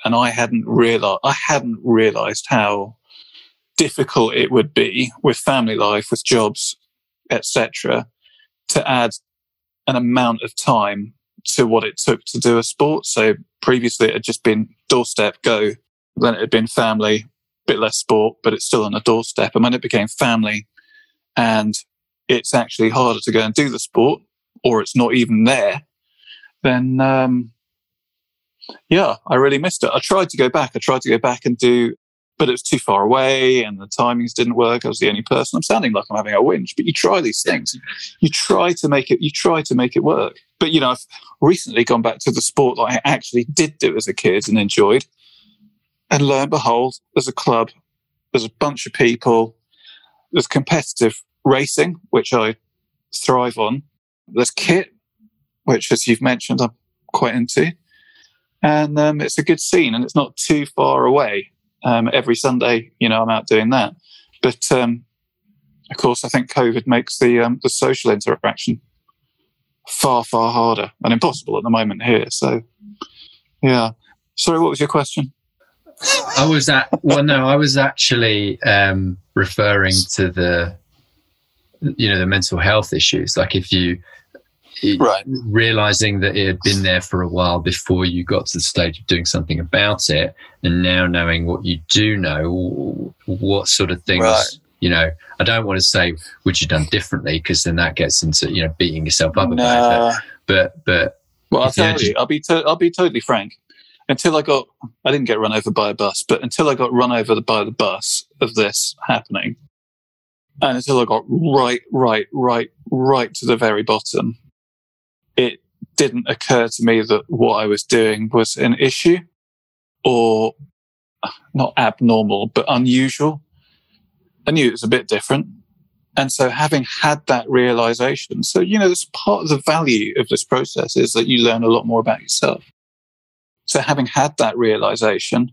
[SPEAKER 2] And i hadn't realized i hadn't realized how difficult it would be with family life with jobs etc to add an amount of time to what it took to do a sport. So previously it had just been doorstep go then it had been family a bit less sport but it's still on the doorstep and when it became family and it's actually harder to go and do the sport or it's not even there, then um, yeah, I really missed it. I tried to go back. I tried to go back and do, but it was too far away and the timings didn't work. I was the only person. I'm sounding like I'm having a whinge, but you try these things. You try to make it, you try to make it work. But you know, I've recently gone back to the sport that I actually did do as a kid and enjoyed. And lo and behold, there's a club, there's a bunch of people, there's competitive racing, which I thrive on. There's kit, which, as you've mentioned, I'm quite into. And um, it's a good scene and it's not too far away. Um, every Sunday, you know, I'm out doing that. But um, of course, I think COVID makes the um, the social interaction far, far harder and impossible at the moment here. So, yeah. Sorry, what was your question?
[SPEAKER 1] I was at well, no, I was actually um, referring to the you know the mental health issues. Like if you it-
[SPEAKER 2] Right.
[SPEAKER 1] realizing that it had been there for a while before you got to the stage of doing something about it, and now knowing what you do know, what sort of things.
[SPEAKER 2] Right.
[SPEAKER 1] You know, I don't want to say would you done differently because then that gets into you know beating yourself up about it. But but
[SPEAKER 2] Well, I'll tell you, I'll be to- I'll be totally frank. Until I got, I didn't get run over by a bus, but until I got run over by the bus of this happening, and until I got right, right, right, right to the very bottom, it didn't occur to me that what I was doing was an issue or not abnormal, but unusual. I knew it was a bit different. And so having had that realization, so, you know, this part of the value of this process is that you learn a lot more about yourself. So having had that realization,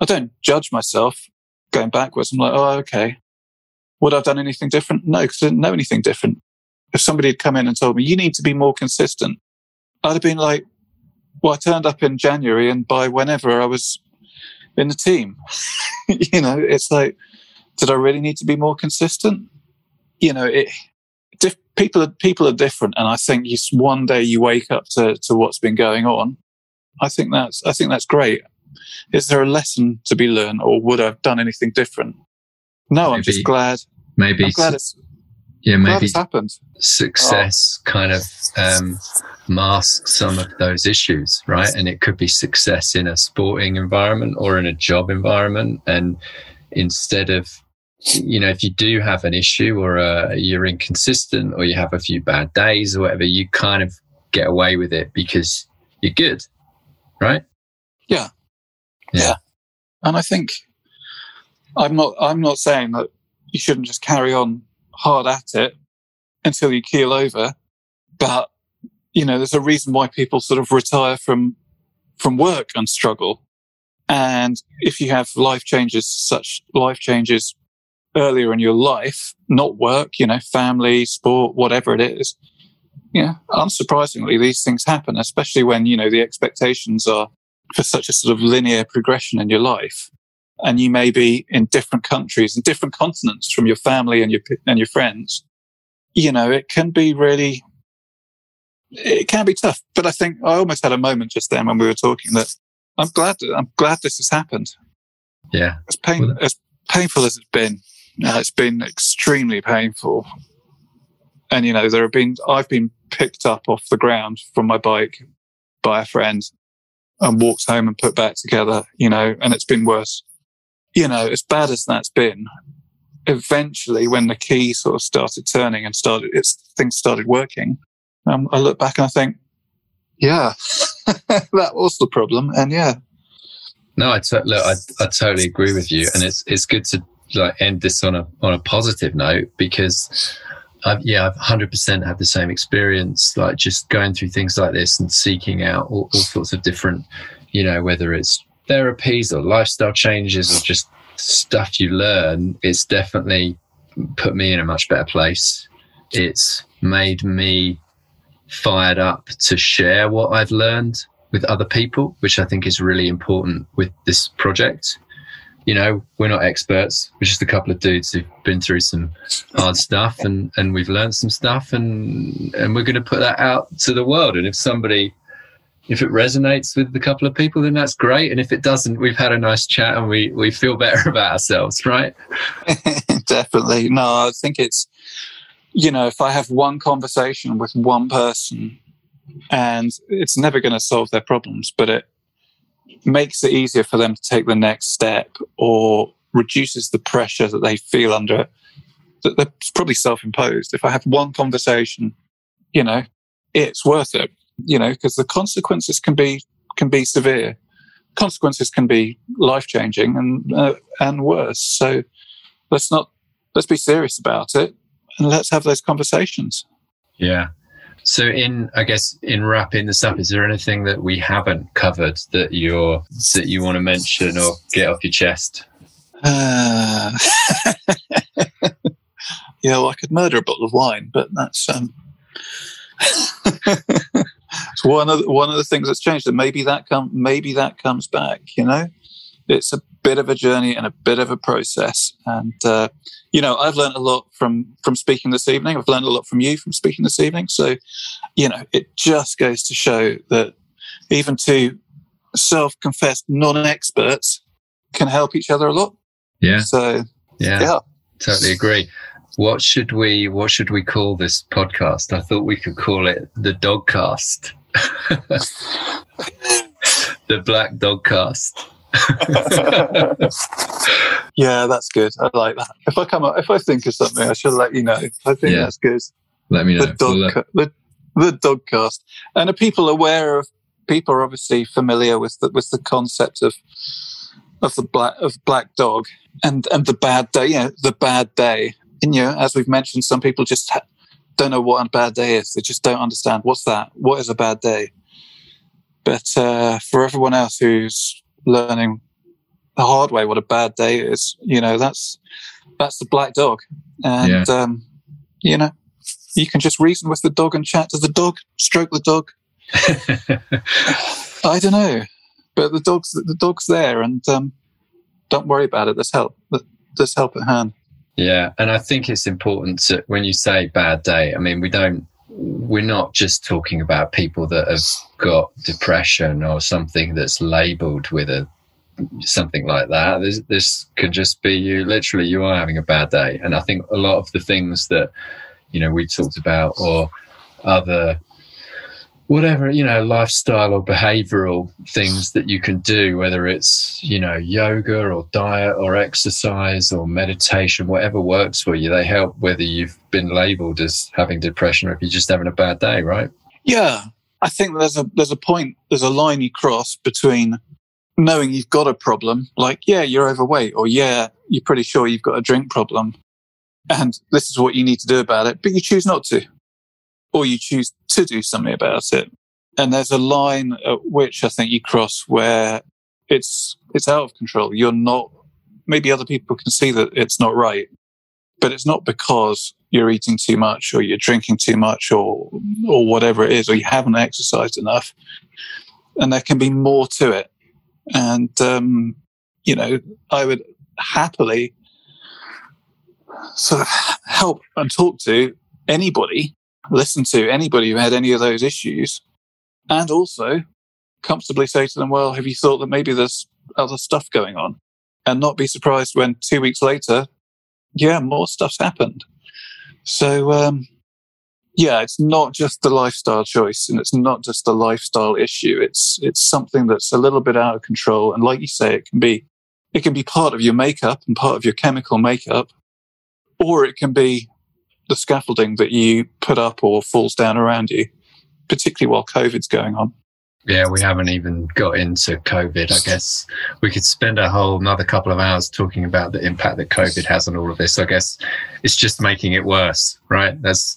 [SPEAKER 2] I don't judge myself going backwards. I'm like, oh, okay. Would I have done anything different? No, because I didn't know anything different. If somebody had come in and told me, you need to be more consistent, I'd have been like, well, I turned up in January and by whenever I was in the team, you know, it's like, did I really need to be more consistent? You know, it, diff- people are, people are different. And I think you, one day you wake up to, to what's been going on. I think that's, I think that's great. Is there a lesson to be learned or would I have done anything different? No, I'm just glad.
[SPEAKER 1] maybe
[SPEAKER 2] I'm glad it's,
[SPEAKER 1] yeah
[SPEAKER 2] glad
[SPEAKER 1] maybe
[SPEAKER 2] it's happened.
[SPEAKER 1] success kind of um, masks some of those issues, right? And it could be success in a sporting environment or in a job environment. And instead of, you know, if you do have an issue or uh, you're inconsistent or you have a few bad days or whatever, you kind of get away with it because you're good, right? Yeah. yeah. Yeah.
[SPEAKER 2] And I think I'm not, I'm not saying that you shouldn't just carry on hard at it until you keel over. But, you know, there's a reason why people sort of retire from, from work and struggle. And if you have life changes, such life changes earlier in your life, not work, you know, family, sport, whatever it is, yeah, unsurprisingly, these things happen, especially when, you know, the expectations are for such a sort of linear progression in your life. And you may be in different countries and different continents from your family and your, and your friends. You know, it can be really, it can be tough. But I think I almost had a moment just then when we were talking that I'm glad. I'm glad this has happened.
[SPEAKER 1] Yeah.
[SPEAKER 2] As pain as painful as it's been, uh, it's been extremely painful. And you know, there have been I've been picked up off the ground from my bike by a friend and walked home and put back together. You know, and it's been worse. You know, as bad as that's been, eventually, when the key sort of started turning and started, it's things started working. Um, I look back and I think, yeah, that was the problem. And yeah.
[SPEAKER 1] No, look, I, I totally agree with you. And it's, it's good to like end this on a, on a positive note because I've, yeah, I've 100% had the same experience, like just going through things like this and seeking out all, all sorts of different, you know, whether it's therapies or lifestyle changes or just stuff you learn. It's definitely put me in a much better place. It's made me fired up to share what I've learned with other people, which I think is really important with this project. You know, we're not experts. We're just a couple of dudes who've been through some hard stuff and, and we've learned some stuff and, and we're going to put that out to the world. And if somebody, if it resonates with a couple of people, then that's great. And if it doesn't, we've had a nice chat and we, we feel better about ourselves, right?
[SPEAKER 2] Definitely. No, I think it's, you know, if I have one conversation with one person and it's never going to solve their problems, but it makes it easier for them to take the next step or reduces the pressure that they feel under that that's probably self-imposed. If I have one conversation, you know, it's worth it, you know, because the consequences can be, can be severe. Consequences can be life-changing and, uh, and worse. So let's not, let's be serious about it and let's have those conversations.
[SPEAKER 1] Yeah. So, in I guess in wrapping this up, is there anything that we haven't covered that you're that you want to mention or get off your chest? Uh,
[SPEAKER 2] yeah, well, I could murder a bottle of wine, but that's um, it's one of the, one of the things that's changed. And maybe that come maybe that comes back. You know, it's a bit of a journey and a bit of a process. And uh, you know, I've learned a lot from from speaking this evening. I've learned a lot from you from speaking this evening. So, you know, it just goes to show that even two self-confessed non-experts can help each other a lot.
[SPEAKER 1] Yeah.
[SPEAKER 2] So,
[SPEAKER 1] yeah, yeah. totally agree. What should we What should we call this podcast? I thought we could call it the Dogcast. the Black Dogcast.
[SPEAKER 2] yeah, that's good. I like that. If I come up, if I think of something, I should let you know. I think yeah. that's good.
[SPEAKER 1] Let me know.
[SPEAKER 2] The dog, the, the dogcast. And are people aware of? People are obviously familiar with the, with the concept of of the black of black dog and and the bad day. You know, the bad day. And you know, as we've mentioned, some people just ha- don't know what a bad day is. They just don't understand what's that. What is a bad day? But uh, for everyone else who's learning the hard way what a bad day is. You know, that's that's the black dog, and yeah. um, you know, you can just reason with the dog and chat to the dog, stroke the dog. I don't know, but the dog's the dog's there, and um, don't worry about it. There's help. There's help at hand.
[SPEAKER 1] Yeah, and I think it's important to when you say bad day. I mean, we don't. We're not just talking about people that have got depression or something that's labelled with a something like that. This, this could just be you. Literally, you are having a bad day, and I think a lot of the things that you know we talked about, or other whatever you know lifestyle or behavioral things that you can do whether it's you know yoga or diet or exercise or meditation whatever works for you they help whether you've been labeled as having depression or if you're just having a bad day right?
[SPEAKER 2] Yeah i think there's a there's a point there's a line you cross between knowing you've got a problem, like, yeah, you're overweight, or yeah, you're pretty sure you've got a drink problem, and this is what you need to do about it, but you choose not to, or you choose to do something about it. And there's a line at which I think you cross where it's it's out of control. You're not. Maybe other people can see that it's not right, but it's not because you're eating too much or you're drinking too much or or whatever it is, or you haven't exercised enough. And there can be more to it and, um, you know, I would happily sort of help and talk to anybody, listen to anybody who had any of those issues, and also comfortably say to them, well, have you thought that maybe there's other stuff going on? And not be surprised when two weeks later, yeah, more stuff's happened. So, um, yeah, it's not just the lifestyle choice and it's not just a lifestyle issue. It's, it's something that's a little bit out of control. And like you say, it can be, it can be part of your makeup and part of your chemical makeup, or it can be the scaffolding that you put up or falls down around you, particularly while COVID's going on.
[SPEAKER 1] Yeah, we haven't even got into COVID. I guess we could spend a whole another couple of hours talking about the impact that COVID has on all of this. I guess it's just making it worse, right? That's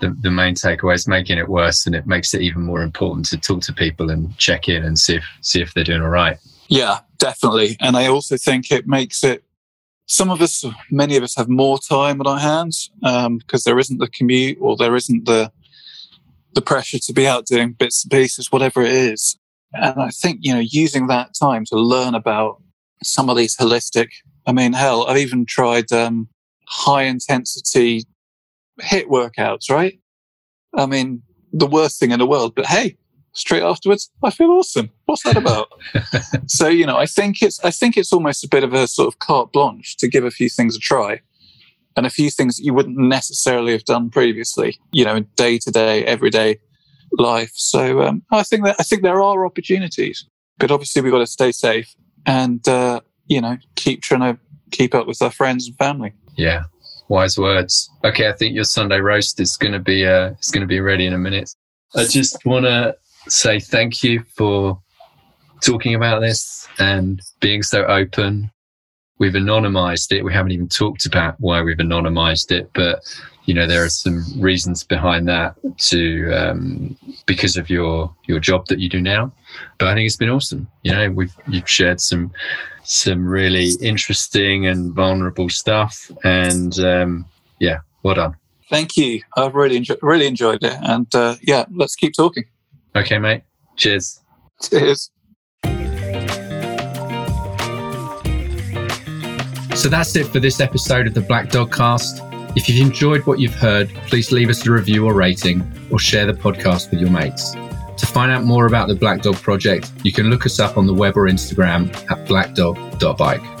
[SPEAKER 1] the, the main takeaway is making it worse and it makes it even more important to talk to people and check in and see if see if they're doing all right.
[SPEAKER 2] Yeah, definitely. And I also think it makes it some of us, many of us have more time on our hands because um, there isn't the commute or there isn't the the pressure to be out doing bits and pieces, whatever it is. And I think, you know, using that time to learn about some of these holistic, I mean, hell, I've even tried um, high intensity HIIT workouts, right? I mean, the worst thing in the world, but hey, straight afterwards, I feel awesome. What's that about? so, you know, I think it's, I think it's almost a bit of a sort of carte blanche to give a few things a try and a few things that you wouldn't necessarily have done previously, you know, day to day, everyday life. So, um, I think that, I think there are opportunities, but obviously we've got to stay safe and, uh, you know, keep trying to keep up with our friends and family.
[SPEAKER 1] Yeah. Wise words. Okay. I think your Sunday roast is going to be, uh, it's going to be ready in a minute. I just want to say thank you for talking about this and being so open. We've anonymized it. We haven't even talked about why we've anonymized it, but you know there are some reasons behind that to um, because of your your job that you do now. But I think it's been awesome. You know, we've you've shared some some really interesting and vulnerable stuff, and um, yeah, well done.
[SPEAKER 2] Thank you. I've really enjoyed, really enjoyed it, and uh, yeah, let's keep talking.
[SPEAKER 1] Okay, mate. Cheers.
[SPEAKER 2] Cheers.
[SPEAKER 1] So that's it for this episode of the Black Dog Cast. If you've enjoyed what you've heard, please leave us a review or rating or share the podcast with your mates. To find out more about the Blackdog Project, you can look us up on the web or Instagram at blackdog.bike.